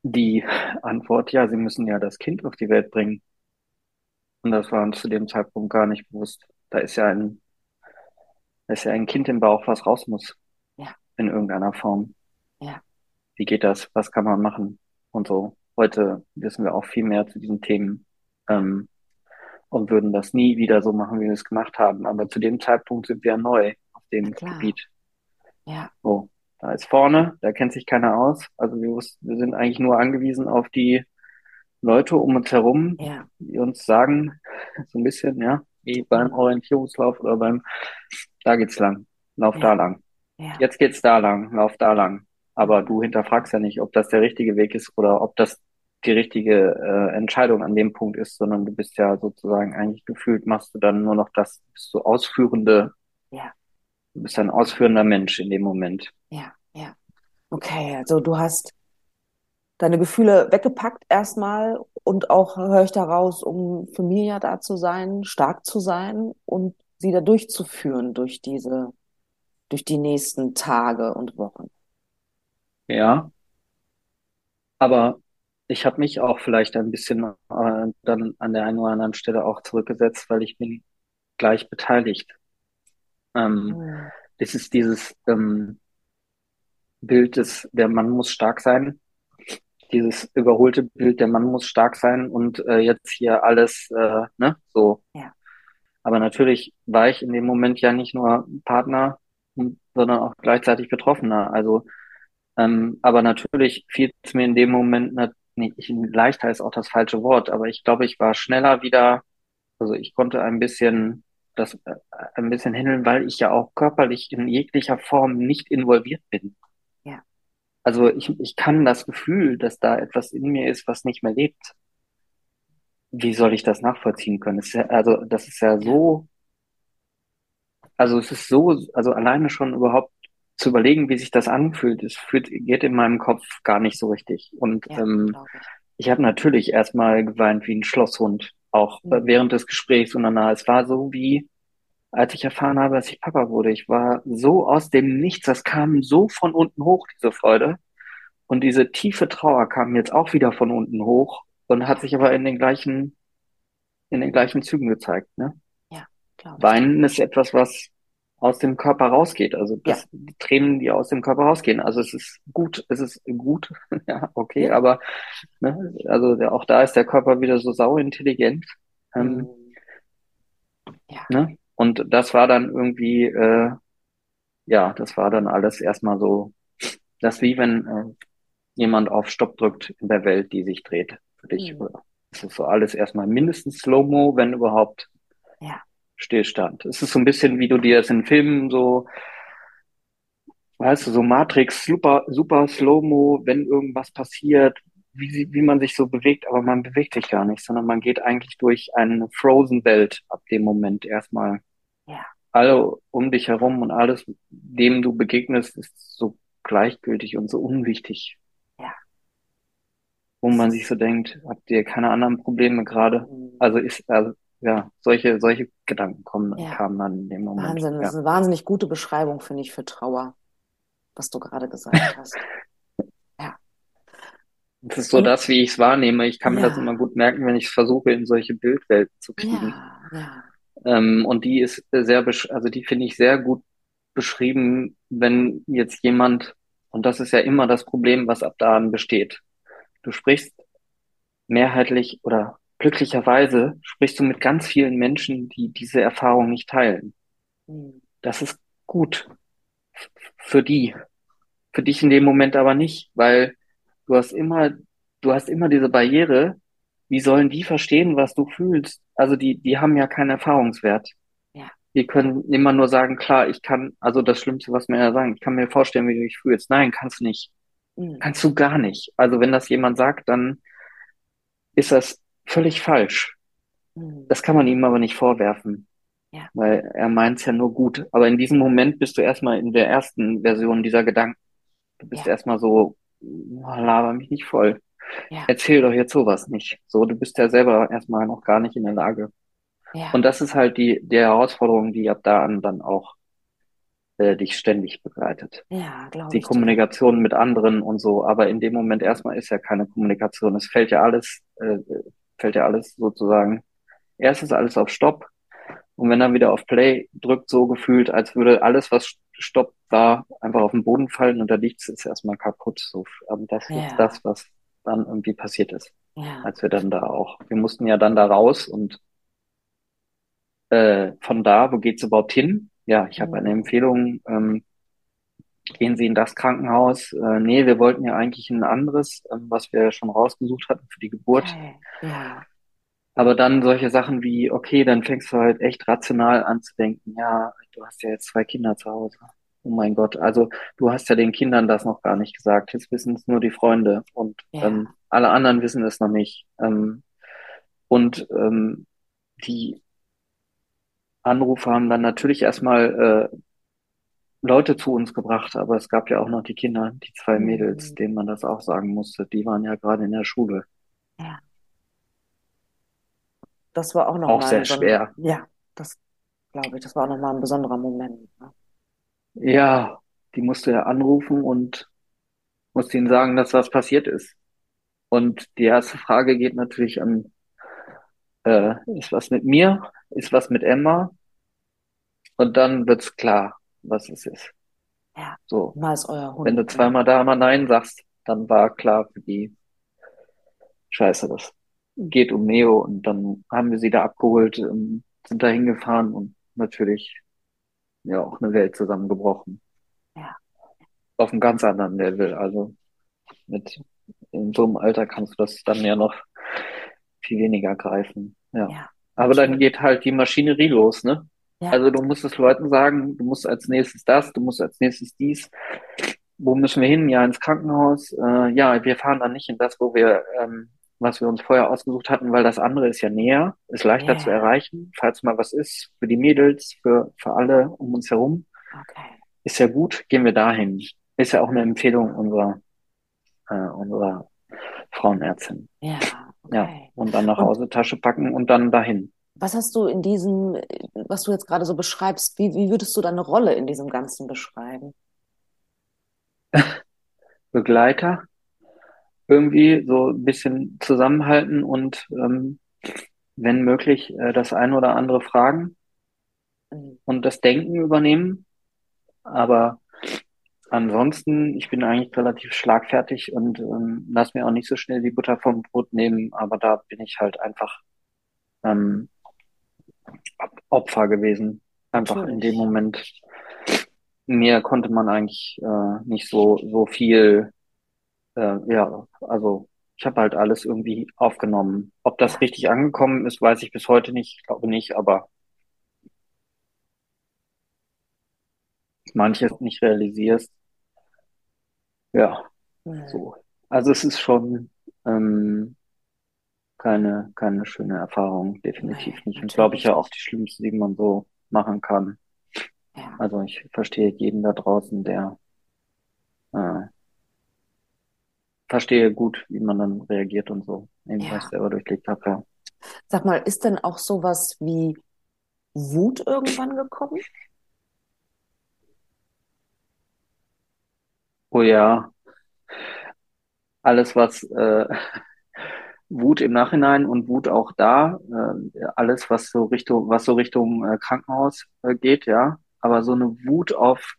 die Antwort, ja, sie müssen ja das Kind auf die Welt bringen. Und das war uns zu dem Zeitpunkt gar nicht bewusst. Da ist ja ein, da ist ja ein Kind im Bauch, was raus muss in irgendeiner Form. Ja. Wie geht das? Was kann man machen? Und so. Heute wissen wir auch viel mehr zu diesen Themen ähm, und würden das nie wieder so machen, wie wir es gemacht haben. Aber zu dem Zeitpunkt sind wir neu auf dem Gebiet. Ja. So, da ist vorne, da kennt sich keiner aus. Also wir, wir sind eigentlich nur angewiesen auf die Leute um uns herum, ja. die uns sagen, so ein bisschen, ja, wie beim Orientierungslauf oder beim, da geht's lang. lauf Ja. da lang. Ja. Jetzt geht's da lang, lauf da lang. Aber du hinterfragst ja nicht, ob das der richtige Weg ist oder ob das die richtige äh, Entscheidung an dem Punkt ist, sondern du bist ja sozusagen eigentlich gefühlt, machst du dann nur noch das, bist du ausführende, Ja. du bist ein ausführender Mensch in dem Moment. Ja, ja. Okay, also du hast deine Gefühle weggepackt erstmal und auch höre ich daraus, um für Mirja da zu sein, stark zu sein und sie da durchzuführen durch diese, durch die nächsten Tage und Wochen. Ja, aber ich habe mich auch vielleicht ein bisschen äh, dann an der einen oder anderen Stelle auch zurückgesetzt, weil ich bin gleich beteiligt. Ähm, Hm. das ist dieses ähm, Bild des, der Mann muss stark sein, dieses überholte Bild, der Mann muss stark sein und äh, jetzt hier alles, äh, ne, so. Ja. Aber natürlich war ich in dem Moment ja nicht nur Partner, sondern auch gleichzeitig Betroffener. Also, ähm, aber natürlich fiel es mir in dem Moment nicht, leichter ist auch das falsche Wort, aber ich glaube, ich war schneller wieder, also ich konnte ein bisschen das äh, ein bisschen handeln, weil ich ja auch körperlich in jeglicher Form nicht involviert bin. Ja. Also ich, ich kann das Gefühl, dass da etwas in mir ist, was nicht mehr lebt. Wie soll ich das nachvollziehen können? Ist ja, also das ist ja so, also es ist so, also alleine schon überhaupt zu überlegen, wie sich das anfühlt, es fühlt, geht in meinem Kopf gar nicht so richtig. Und Ja, ähm, glaube ich. ich habe natürlich erstmal geweint wie ein Schlosshund, auch Mhm. während des Gesprächs und danach. Es war so wie, als ich erfahren habe, dass ich Papa wurde. Ich war so aus dem Nichts, das kam so von unten hoch, diese Freude. Und diese tiefe Trauer kam jetzt auch wieder von unten hoch und hat sich aber in den gleichen, in den gleichen Zügen gezeigt, ne? Glaube ich. Weinen ist etwas, was aus dem Körper rausgeht. Also das, die Tränen, die aus dem Körper rausgehen. Also es ist gut, es ist gut, ja, okay, Ja. aber ne, also auch da ist der Körper wieder so sauintelligent. Ähm, Mhm. Ja. ne? Und das war dann irgendwie, äh, ja, das war dann alles erstmal so, das wie wenn äh, jemand auf Stopp drückt in der Welt, die sich dreht für dich. Mhm. Es ist so alles erstmal mindestens Slow-Mo, wenn überhaupt Ja. Stillstand. Es ist so ein bisschen, wie du dir das in Filmen so, weißt du, so Matrix, super, super Slow-Mo, wenn irgendwas passiert, wie, wie man sich so bewegt, aber man bewegt sich gar nicht, sondern man geht eigentlich durch eine Frozen-Welt ab dem Moment erstmal. Ja. Alle um dich herum und alles, dem du begegnest, ist so gleichgültig und so unwichtig. Ja. Wo man sich so denkt, habt ihr keine anderen Probleme gerade? Mhm. Also ist, also, ja, solche, solche Gedanken kommen, Ja. kamen dann in dem Moment. Wahnsinn, das Ja. ist eine wahnsinnig gute Beschreibung, finde ich, für Trauer, was du gerade gesagt hast. Das ist so Und- das, wie ich es wahrnehme. Ich kann mir das Ja. immer gut merken, wenn ich es versuche, in solche Bildwelten zu kriegen. Ja, ja. Ähm, und die ist sehr, also die finde ich sehr gut beschrieben, wenn jetzt jemand, und das ist ja immer das Problem, was ab da an besteht. Du sprichst mehrheitlich oder glücklicherweise sprichst du mit ganz vielen Menschen, die diese Erfahrung nicht teilen. Mhm. Das ist gut für die. Für dich in dem Moment aber nicht, weil du hast immer, du hast immer diese Barriere. Wie sollen die verstehen, was du fühlst? Also die, die haben ja keinen Erfahrungswert. Ja. Die können immer nur sagen, klar, ich kann, also das Schlimmste, was Männer sagen, ich kann mir vorstellen, wie du dich fühlst. Nein, kannst nicht. Mhm. Kannst du gar nicht. Also wenn das jemand sagt, dann ist das völlig falsch. Mhm. Das kann man ihm aber nicht vorwerfen. Ja. Weil er meint es ja nur gut. Aber in diesem Moment bist du erstmal in der ersten Version dieser Gedanken. Du bist Ja. erstmal so, oh, laber mich nicht voll. Ja. Erzähl doch jetzt sowas nicht. So, du bist ja selber erstmal noch gar nicht in der Lage. Ja. Und das ist halt die, die Herausforderung, die ab da an dann auch äh, dich ständig begleitet. Ja, glaube Die ich dir. Kommunikation mit anderen und so. Aber in dem Moment erstmal ist ja keine Kommunikation. Es fällt ja alles, äh, fällt ja alles sozusagen. Erst ist alles auf Stopp. Und wenn dann wieder auf Play drückt, so gefühlt, als würde alles, was Stopp war, einfach auf den Boden fallen und da liegt es erstmal kaputt. So, aber das Ja. ist das, was dann irgendwie passiert ist, Ja. als wir dann da auch. Wir mussten ja dann da raus und äh, von da, wo geht's überhaupt hin? Ja, ich habe eine Mhm. Empfehlung. Ähm, gehen Sie in das Krankenhaus? Äh, nee, wir wollten ja eigentlich ein anderes, ähm, was wir schon rausgesucht hatten für die Geburt. Ja. Aber dann solche Sachen wie, okay, dann fängst du halt echt rational an zu denken, ja, du hast ja jetzt zwei Kinder zu Hause. Oh mein Gott, also du hast ja den Kindern das noch gar nicht gesagt. Jetzt wissen es nur die Freunde und Ja, ähm, alle anderen wissen es noch nicht. Ähm, und ähm, die Anrufe haben dann natürlich erstmal äh, Leute zu uns gebracht, aber es gab ja auch noch die Kinder, die zwei Mädels, hm, denen man das auch sagen musste. Die waren ja gerade in der Schule. ja, das war auch Auch nochmal sehr schwer. ja, das glaube ich, das war auch nochmal ein besonderer Moment. Ne? Ja, die musste er anrufen und musste ihnen sagen, dass was passiert ist. Und die erste Frage geht natürlich an, äh, ist was mit mir? Ist was mit Emma? Und dann wird's klar, was es ist. Ja, So, mal ist euer wenn du Hund, zweimal da mal Nein sagst, dann war klar für die, Scheiße, das geht um Neo. Und dann haben wir sie da abgeholt, ähm, sind da hingefahren und natürlich ja auch eine Welt zusammengebrochen. Ja, Auf einem ganz anderen Level. Also mit in so einem Alter kannst du das dann ja noch viel weniger greifen. Ja. ja, Aber dann geht halt die Maschinerie los, ne? Ja, Also du musst es Leuten sagen, du musst als nächstes das, du musst als nächstes dies. Wo müssen wir hin? Ja, ins Krankenhaus. Äh, ja, wir fahren dann nicht in das, wo wir, ähm, was wir uns vorher ausgesucht hatten, weil das andere ist ja näher, ist leichter zu yeah, erreichen, falls mal was ist, für die Mädels, für, für alle um uns herum. okay. Ist ja gut, gehen wir dahin. Ist ja auch eine Empfehlung unserer, äh, unserer Frauenärztin. Ja, Ja, okay. und dann nach Hause Tasche packen und dann dahin. Was hast du in diesem, was du jetzt gerade so beschreibst, wie, wie würdest du deine Rolle in diesem Ganzen beschreiben? Begleiter, irgendwie so ein bisschen zusammenhalten und ähm, wenn möglich äh, das ein oder andere fragen Mhm. und das Denken übernehmen. Aber ansonsten, ich bin eigentlich relativ schlagfertig und ähm, lass mir auch nicht so schnell die Butter vom Brot nehmen. Aber da bin ich halt einfach ähm, Opfer gewesen. Einfach in dem Natürlich. Moment. Mir konnte man eigentlich äh, nicht so so viel Äh, ja, also ich habe halt alles irgendwie aufgenommen. Ob das richtig angekommen ist, weiß ich bis heute nicht. Ich glaube nicht, aber manches nicht realisierst. Ja, so. Also es ist schon ähm, keine, keine schöne Erfahrung, definitiv nicht. Und glaube ich ja auch die schlimmste, die man so machen kann. Ja, Also ich verstehe jeden da draußen, der äh, verstehe gut, wie man dann reagiert und so. Eben weil ich ja. selber durchlebt habe, ja. Sag mal, ist denn auch sowas wie Wut irgendwann gekommen? Oh ja, alles was äh, Wut im Nachhinein und Wut auch da, äh, alles was so Richtung, was so Richtung äh, Krankenhaus äh, geht, ja. Aber so eine Wut auf,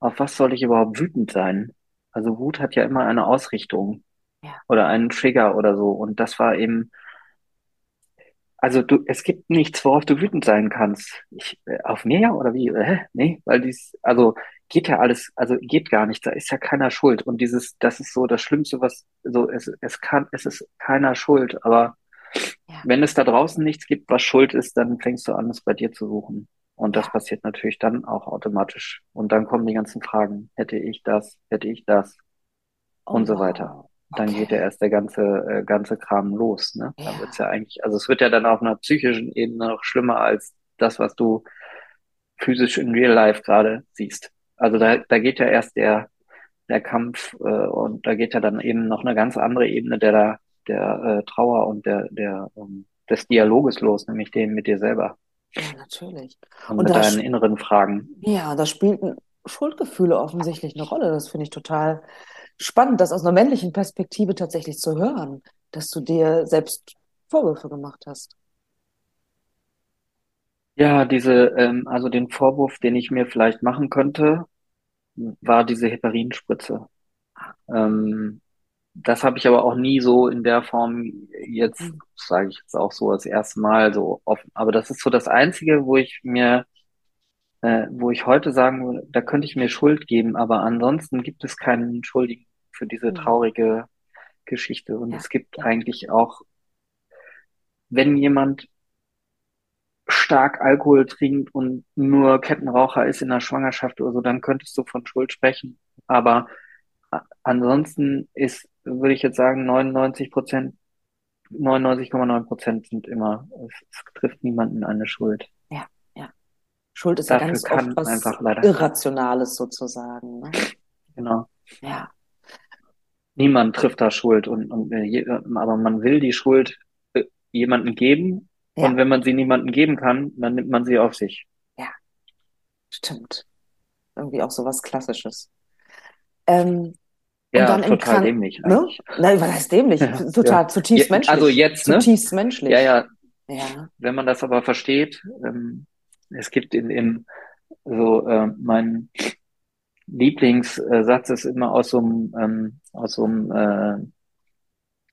auf was soll ich überhaupt wütend sein? Also Wut hat ja immer eine Ausrichtung Ja, oder einen Trigger oder so. Und das war eben, also du, es gibt nichts, worauf du wütend sein kannst. Ich, äh, auf mir oder wie? Hä? Nee, weil dies, also geht ja alles, also geht gar nicht. Da ist ja keiner schuld. Und dieses, das ist so das Schlimmste, was so es, es kann, es ist keiner schuld. Aber ja, wenn es da draußen nichts gibt, was schuld ist, dann fängst du an, es bei dir zu suchen. Und das passiert natürlich dann auch automatisch. Und dann kommen die ganzen Fragen. Hätte ich das? Hätte ich das? Und so weiter. Dann geht ja Okay. erst der ganze, äh, ganze Kram los, ne? Dann wird's Ja. ja eigentlich, also es wird ja dann auf einer psychischen Ebene noch schlimmer als das, was du physisch in Real Life gerade siehst. Also da, Ja, da geht ja erst der, der Kampf, äh, und da geht ja dann eben noch eine ganz andere Ebene der, der, äh, Trauer und der, der, ähm, des Dialoges los, nämlich den mit dir selber ja, natürlich. und Und mit deinen inneren Fragen. ja, da spielten Schuldgefühle offensichtlich eine Rolle. Das finde ich total spannend, das aus einer männlichen Perspektive tatsächlich zu hören, dass du dir selbst Vorwürfe gemacht hast. Ja, diese, ähm, also den Vorwurf, den ich mir vielleicht machen könnte, war diese Heparinspritze. Ähm, das habe ich aber auch nie so in der Form jetzt, Hm. sage ich jetzt auch so das erste Mal so offen. Aber das ist so das Einzige, wo ich mir, äh, wo ich heute sagen würde, da könnte ich mir Schuld geben, aber ansonsten gibt es keinen Schuldigen für diese Hm. traurige Geschichte. Und Ja, es gibt ja, eigentlich auch wenn jemand stark Alkohol trinkt und nur Kettenraucher ist in der Schwangerschaft oder so, dann könntest du von Schuld sprechen. Aber ansonsten ist, würde ich jetzt sagen, 99 Prozent, 99,9 Prozent sind immer, es, es, trifft niemanden eine Schuld. Ja, ja. Schuld ist Dafür ja ganz oft was Irrationales sozusagen. Ne? Genau. Ja. Niemand trifft da Schuld und, und aber man will die Schuld äh, jemandem geben ja. und wenn man sie niemandem geben kann, dann nimmt man sie auf sich. Ja, stimmt. Irgendwie auch so was Klassisches. Ähm, ja, dann total Krank dämlich. Ne? Nein, was heißt dämlich? Ja, total ja. zutiefst menschlich. Also jetzt, ne? Zutiefst menschlich. Ja, ja. ja. Wenn man das aber versteht, ähm, es gibt in, in so äh, mein Lieblingssatz ist immer aus so einem ähm, aus so einem äh,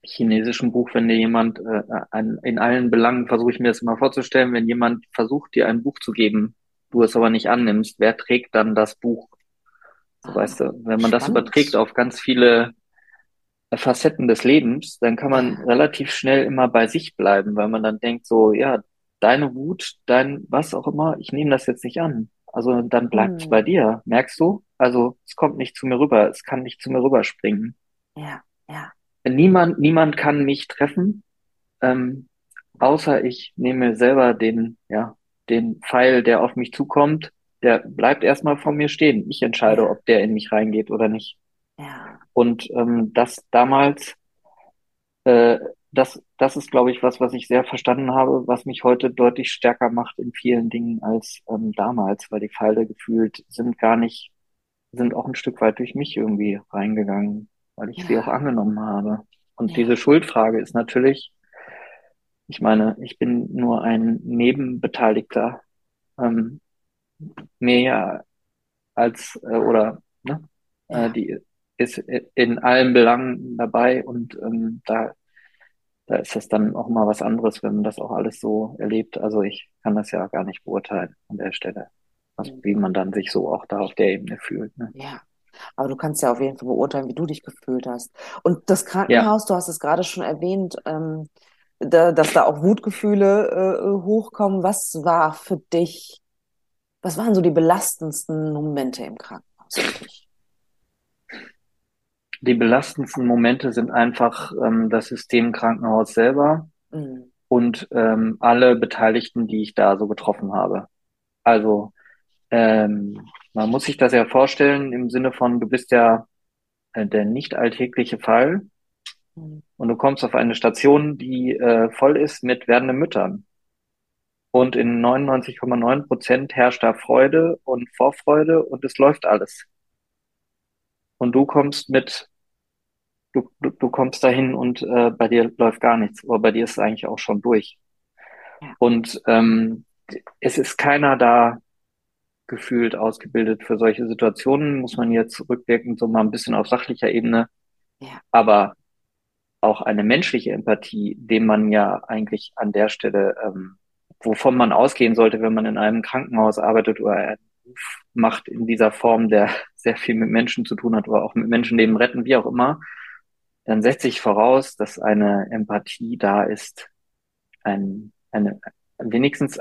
chinesischen Buch, wenn dir jemand äh, an, in allen Belangen versuche ich mir das immer vorzustellen, wenn jemand versucht dir ein Buch zu geben, du es aber nicht annimmst, wer trägt dann das Buch? So, weißt du, wenn man Spannend. das überträgt auf ganz viele Facetten des Lebens, dann kann man relativ schnell immer bei sich bleiben, weil man dann denkt so, ja, deine Wut, dein was auch immer, ich nehme das jetzt nicht an. Also dann bleibt es hm. bei dir, merkst du? Also es kommt nicht zu mir rüber, es kann nicht zu mir rüberspringen. Ja, ja. Niemand, niemand kann mich treffen, ähm, außer ich nehme selber den, ja, den Pfeil, der auf mich zukommt der bleibt erstmal vor mir stehen. Ich entscheide, ob der in mich reingeht oder nicht. Ja. Und ähm, das damals, äh, das, das ist, glaube ich, was, was ich sehr verstanden habe, was mich heute deutlich stärker macht in vielen Dingen als ähm, damals, weil die Pfeile gefühlt sind gar nicht, sind auch ein Stück weit durch mich irgendwie reingegangen, weil ich ja. sie auch angenommen habe. Und ja. diese Schuldfrage ist natürlich, ich meine, ich bin nur ein Nebenbeteiligter. Ähm, mehr als äh, oder ne, äh, die ist in allen Belangen dabei und ähm, da da ist das dann auch mal was anderes, wenn man das auch alles so erlebt. Also ich kann das ja gar nicht beurteilen an der Stelle, also wie man dann sich so auch da auf der Ebene fühlt. Ne? Ja, aber du kannst ja auf jeden Fall beurteilen, wie du dich gefühlt hast. Und das Krankenhaus, ja. du hast es gerade schon erwähnt, ähm, da, dass da auch Wutgefühle äh, hochkommen. Was war für dich was waren so die belastendsten Momente im Krankenhaus für dich? Die belastendsten Momente sind einfach ähm, das System Krankenhaus selber mhm. und ähm, alle Beteiligten, die ich da so getroffen habe. Also ähm, man muss sich das ja vorstellen im Sinne von, du bist ja äh, der nicht alltägliche Fall mhm. und du kommst auf eine Station, die äh, voll ist mit werdenden Müttern. Und in 99,9 Prozent herrscht da Freude und Vorfreude und es läuft alles. Und du kommst mit, du, du, du kommst dahin und äh, bei dir läuft gar nichts, aber bei dir ist es eigentlich auch schon durch. Ja. Und ähm, es ist keiner da gefühlt ausgebildet für solche Situationen, muss man jetzt rückwirkend so mal ein bisschen auf sachlicher Ebene. Ja. Aber auch eine menschliche Empathie, dem man ja eigentlich an der Stelle ähm, wovon man ausgehen sollte, wenn man in einem Krankenhaus arbeitet oder macht in dieser Form, der sehr viel mit Menschen zu tun hat oder auch mit Menschenleben retten, wie auch immer, dann setze ich voraus, dass eine Empathie da ist, ein, eine, wenigstens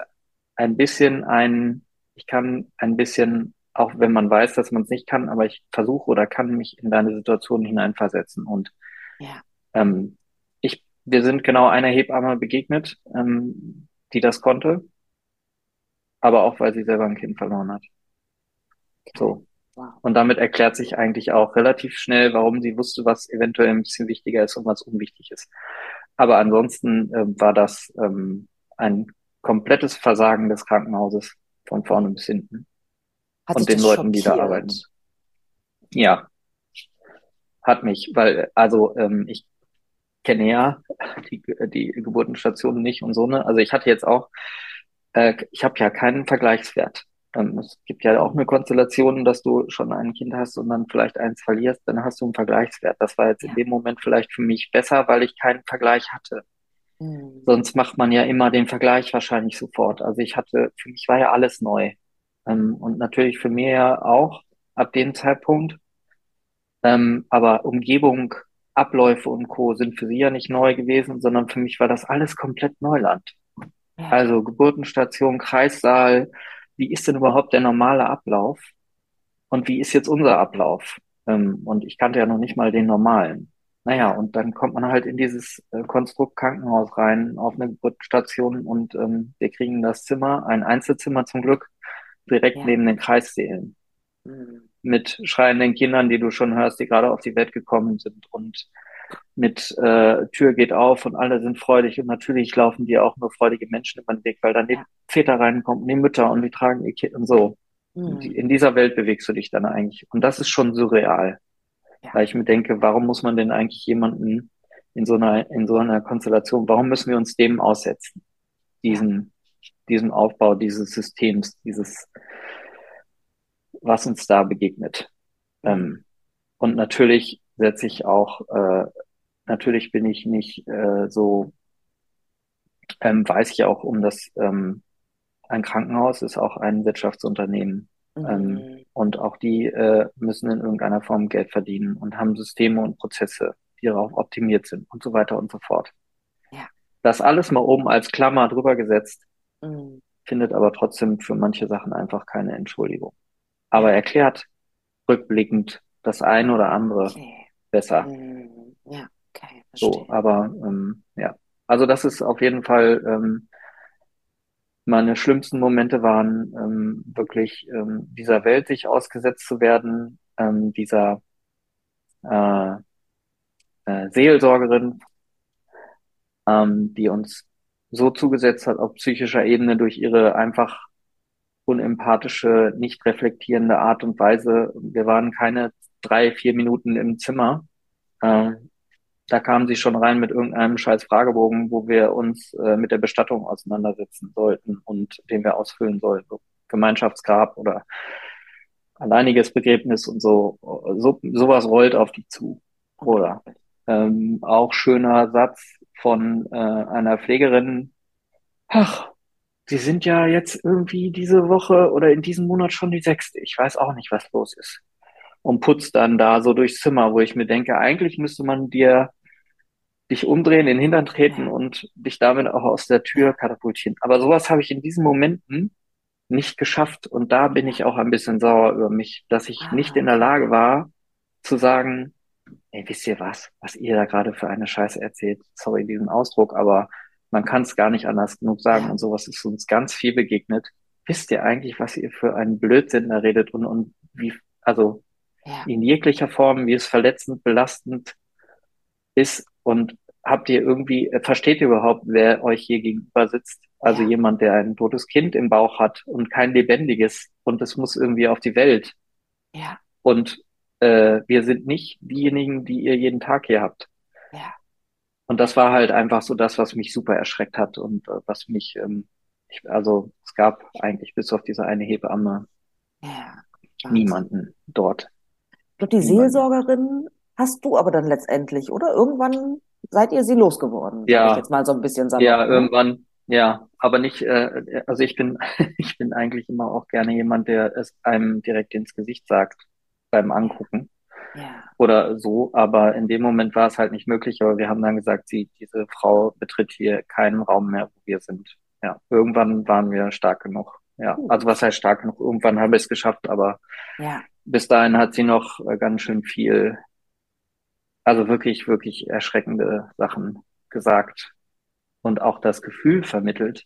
ein bisschen ein, ich kann ein bisschen, auch wenn man weiß, dass man es nicht kann, aber ich versuche oder kann mich in deine Situation hineinversetzen und ja. ähm, ich, wir sind genau einer Hebamme begegnet, ähm, die das konnte, aber auch weil sie selber ein Kind verloren hat. So. Und damit erklärt sich eigentlich auch relativ schnell, warum sie wusste, was eventuell ein bisschen wichtiger ist und was unwichtig ist. Aber ansonsten äh, war das ähm, ein komplettes Versagen des Krankenhauses von vorne bis hinten. Hat und den Leuten, die da arbeiten. Ja, hat mich, weil also ähm, ich kenne ja die, die Geburtenstationen nicht und so, ne? Also ich hatte jetzt auch, äh, ich habe ja keinen Vergleichswert. Es gibt ja auch eine Konstellation, dass du schon ein Kind hast und dann vielleicht eins verlierst, dann hast du einen Vergleichswert. Das war jetzt ja. in dem Moment vielleicht für mich besser, weil ich keinen Vergleich hatte. Mhm. Sonst macht man ja immer den Vergleich wahrscheinlich sofort. Also ich hatte, für mich war ja alles neu. Ähm, und natürlich für mir ja auch ab dem Zeitpunkt. Ähm, aber Umgebung Abläufe und Co. sind für sie ja nicht neu gewesen, sondern für mich war das alles komplett Neuland. Ja. Also Geburtenstation, Kreissaal, wie ist denn überhaupt der normale Ablauf? Und wie ist jetzt unser Ablauf? Ähm, und ich kannte ja noch nicht mal den normalen. Naja, und dann kommt man halt in dieses äh, Konstrukt Krankenhaus rein, auf eine Geburtenstation und ähm, wir kriegen das Zimmer, ein Einzelzimmer zum Glück, direkt ja. neben den Kreissälen. Mhm. Mit schreienden Kindern, die du schon hörst, die gerade auf die Welt gekommen sind und mit äh, Tür geht auf und alle sind freudig und natürlich laufen dir auch nur freudige Menschen über den Weg, weil dann die Väter reinkommen und die Mütter und die tragen ihr Kind und so. Mhm. In dieser Welt bewegst du dich dann eigentlich. Und das ist schon surreal. Ja. Weil ich mir denke, warum muss man denn eigentlich jemanden in so einer, in so einer Konstellation, warum müssen wir uns dem aussetzen? Diesen, ja. diesem Aufbau dieses Systems, dieses, was uns da begegnet. Ähm, und natürlich setze ich auch, äh, natürlich bin ich nicht äh, so, ähm, weiß ich auch um das, ähm, ein Krankenhaus ist auch ein Wirtschaftsunternehmen. Mhm. Ähm, und auch die äh, müssen in irgendeiner Form Geld verdienen und haben Systeme und Prozesse, die darauf optimiert sind und so weiter und so fort. Ja. Das alles mal oben als Klammer drüber gesetzt, mhm. findet aber trotzdem für manche Sachen einfach keine Entschuldigung. Aber erklärt rückblickend das eine oder andere okay. Besser. Mhm. Ja, okay. Verstehe. So, aber ähm, ja. Also das ist auf jeden Fall ähm, meine schlimmsten Momente waren ähm, wirklich ähm, dieser Welt sich ausgesetzt zu werden, ähm, dieser äh, äh, Seelsorgerin, ähm, die uns so zugesetzt hat auf psychischer Ebene durch ihre einfach unempathische, nicht reflektierende Art und Weise. Wir waren keine drei, vier Minuten im Zimmer. Äh, da kamen sie schon rein mit irgendeinem scheiß Fragebogen, wo wir uns äh, mit der Bestattung auseinandersetzen sollten und den wir ausfüllen sollten. So Gemeinschaftsgrab oder alleiniges Begräbnis und so. so. Sowas rollt auf die zu. Oder ähm, auch schöner Satz von äh, einer Pflegerin. Ach, Sie sind ja jetzt irgendwie diese Woche oder in diesem Monat schon die sechste. Ich weiß auch nicht, was los ist. Und putzt dann da so durchs Zimmer, wo ich mir denke, eigentlich müsste man dir dich umdrehen, den Hintern treten und dich damit auch aus der Tür katapultieren. Aber sowas habe ich in diesen Momenten nicht geschafft. Und da bin ich auch ein bisschen sauer über mich, dass ich ah, nicht in der Lage war zu sagen, ey, wisst ihr was, was ihr da gerade für eine Scheiße erzählt? Sorry, diesen Ausdruck, aber man kann es gar nicht anders genug sagen. Und sowas ist uns ganz viel begegnet. Wisst ihr eigentlich, was ihr für einen Blödsinn da redet und, und wie, also ja. in jeglicher Form, wie es verletzend, belastend ist und habt ihr irgendwie, versteht ihr überhaupt, wer euch hier gegenüber sitzt? Also ja. jemand, der ein totes Kind im Bauch hat und kein lebendiges und es muss irgendwie auf die Welt. Ja. Und äh, wir sind nicht diejenigen, die ihr jeden Tag hier habt. Ja. Und das war halt einfach so das, was mich super erschreckt hat und äh, was mich, ähm, ich, also es gab eigentlich bis auf diese eine Hebamme ja, niemanden dort. Glaube, die. Seelsorgerin hast du aber dann letztendlich, oder? Irgendwann seid ihr sie losgeworden. Ja. Ich jetzt mal so ein bisschen sagen. Ja, ne? irgendwann. Ja, aber nicht, äh, also ich bin, ich bin eigentlich immer auch gerne jemand, der es einem direkt ins Gesicht sagt beim Angucken. Ja. Oder so, aber in dem Moment war es halt nicht möglich, aber wir haben dann gesagt, sie, diese Frau betritt hier keinen Raum mehr, wo wir sind. Ja, irgendwann waren wir stark genug. Ja, also was heißt stark genug? Irgendwann haben wir es geschafft, aber ja. Bis dahin hat sie noch äh, ganz schön viel also wirklich, wirklich erschreckende Sachen gesagt und auch das Gefühl vermittelt.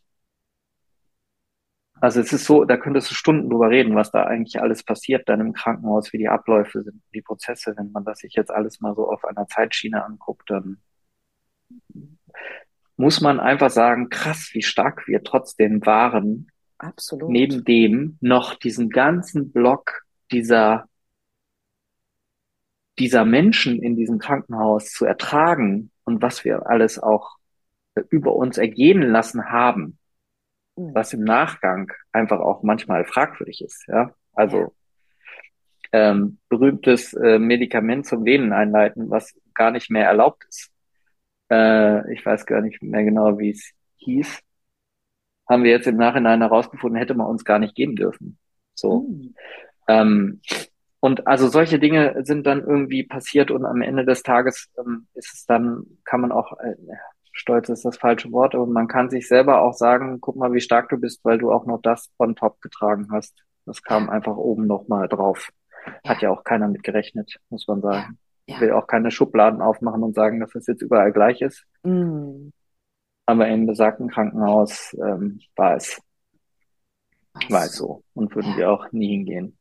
Also es ist so, da könntest du Stunden drüber reden, was da eigentlich alles passiert dann im Krankenhaus, wie die Abläufe sind, die Prozesse. Wenn man das sich jetzt alles mal so auf einer Zeitschiene anguckt, dann muss man einfach sagen, krass, wie stark wir trotzdem waren. Absolut. Neben dem noch diesen ganzen Block dieser dieser Menschen in diesem Krankenhaus zu ertragen und was wir alles auch über uns ergehen lassen haben, mhm. was im Nachgang einfach auch manchmal fragwürdig ist. Ja, also. Ähm, berühmtes äh, Medikament zum Venen einleiten, was gar nicht mehr erlaubt ist. Äh, ich weiß gar nicht mehr genau, wie es hieß. Haben wir jetzt im Nachhinein herausgefunden, hätte man uns gar nicht geben dürfen. So. Mhm. Ähm, und also solche Dinge sind dann irgendwie passiert und am Ende des Tages ähm, ist es dann, kann man auch, äh, stolz ist das falsche Wort, aber man kann sich selber auch sagen, guck mal, wie stark du bist, weil du auch noch das on top getragen hast. Das kam ja. einfach oben nochmal drauf. Hat ja. ja auch keiner mit gerechnet, muss man sagen. Ja. Ich will auch keine Schubladen aufmachen und sagen, dass das jetzt überall gleich ist. Mhm. Aber im besagten Krankenhaus ähm, war es war es so und würden wir auch nie hingehen.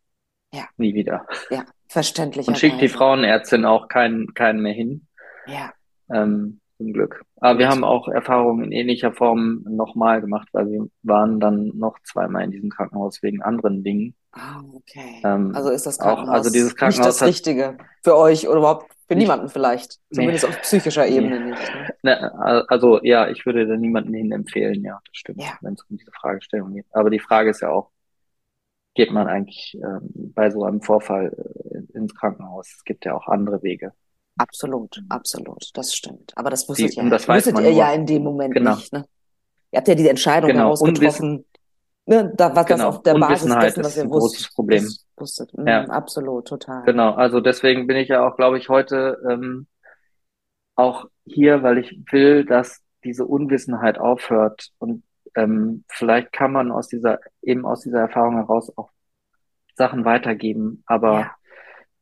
Ja. Nie wieder. Ja, verständlich. Und schickt die Frauenärztin auch keinen, keinen mehr hin. Ja. Ähm, zum Glück. Aber wir haben auch Erfahrungen in ähnlicher Form nochmal gemacht, weil wir waren dann noch zweimal in diesem Krankenhaus wegen anderen Dingen. Ah, okay. Ähm, also ist das Krankenhaus auch, also dieses Krankenhaus nicht das Richtige für euch oder überhaupt für niemanden vielleicht. Zumindest nee. auf psychischer Ebene nee. nicht. Ne? Ne, also ja, ich würde da niemanden hin empfehlen, ja, das stimmt, ja. wenn es um diese Fragestellung geht. Aber die Frage ist ja auch, geht man eigentlich ähm, bei so einem Vorfall äh, ins Krankenhaus? Es gibt ja auch andere Wege. Absolut, absolut, das stimmt. Aber das wusstet, die, ja, das wusstet ihr nur. ja in dem Moment genau. nicht. Ne? Ihr habt ja diese Entscheidung genau. daraus getroffen, ne, da, was genau. das auf der Basis dessen, was ihr ein wusstet. Großes Problem. wusstet. Mhm, ja. Absolut, total. Genau, also deswegen bin ich ja auch, glaube ich, heute ähm, auch hier, weil ich will, dass diese Unwissenheit aufhört und ähm, vielleicht kann man aus dieser, eben aus dieser Erfahrung heraus auch Sachen weitergeben, aber ja.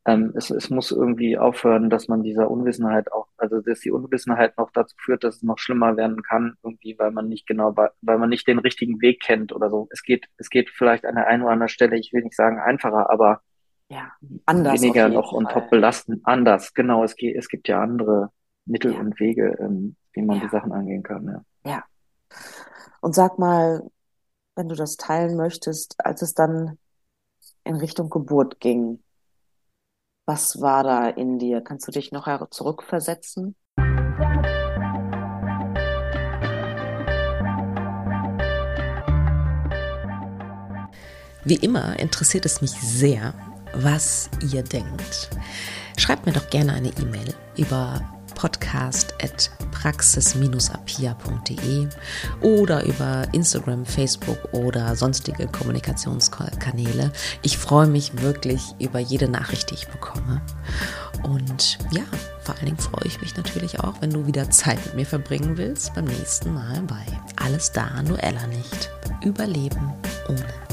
ähm, es, es muss irgendwie aufhören, dass man dieser Unwissenheit auch, also dass die Unwissenheit noch dazu führt, dass es noch schlimmer werden kann, irgendwie, weil man nicht genau, weil man nicht den richtigen Weg kennt oder so. Es geht, es geht vielleicht an der einen oder anderen Stelle, ich will nicht sagen einfacher, aber ja, anders weniger noch on top belasten. Anders, genau. Es geht, es gibt ja andere Mittel ja. und Wege, ähm, wie man ja. die Sachen angehen kann. Ja. ja. Und sag mal, wenn du das teilen möchtest, als es dann in Richtung Geburt ging, was war da in dir? Kannst du dich noch zurückversetzen? Wie immer interessiert es mich sehr, was ihr denkt. Schreibt mir doch gerne eine E-Mail über podcast.praxis-apia.de oder über Instagram, Facebook oder sonstige Kommunikationskanäle. Ich freue mich wirklich über jede Nachricht, die ich bekomme. Und ja, vor allen Dingen freue ich mich natürlich auch, wenn du wieder Zeit mit mir verbringen willst beim nächsten Mal bei Alles da, nur Ella nicht. Überleben ohne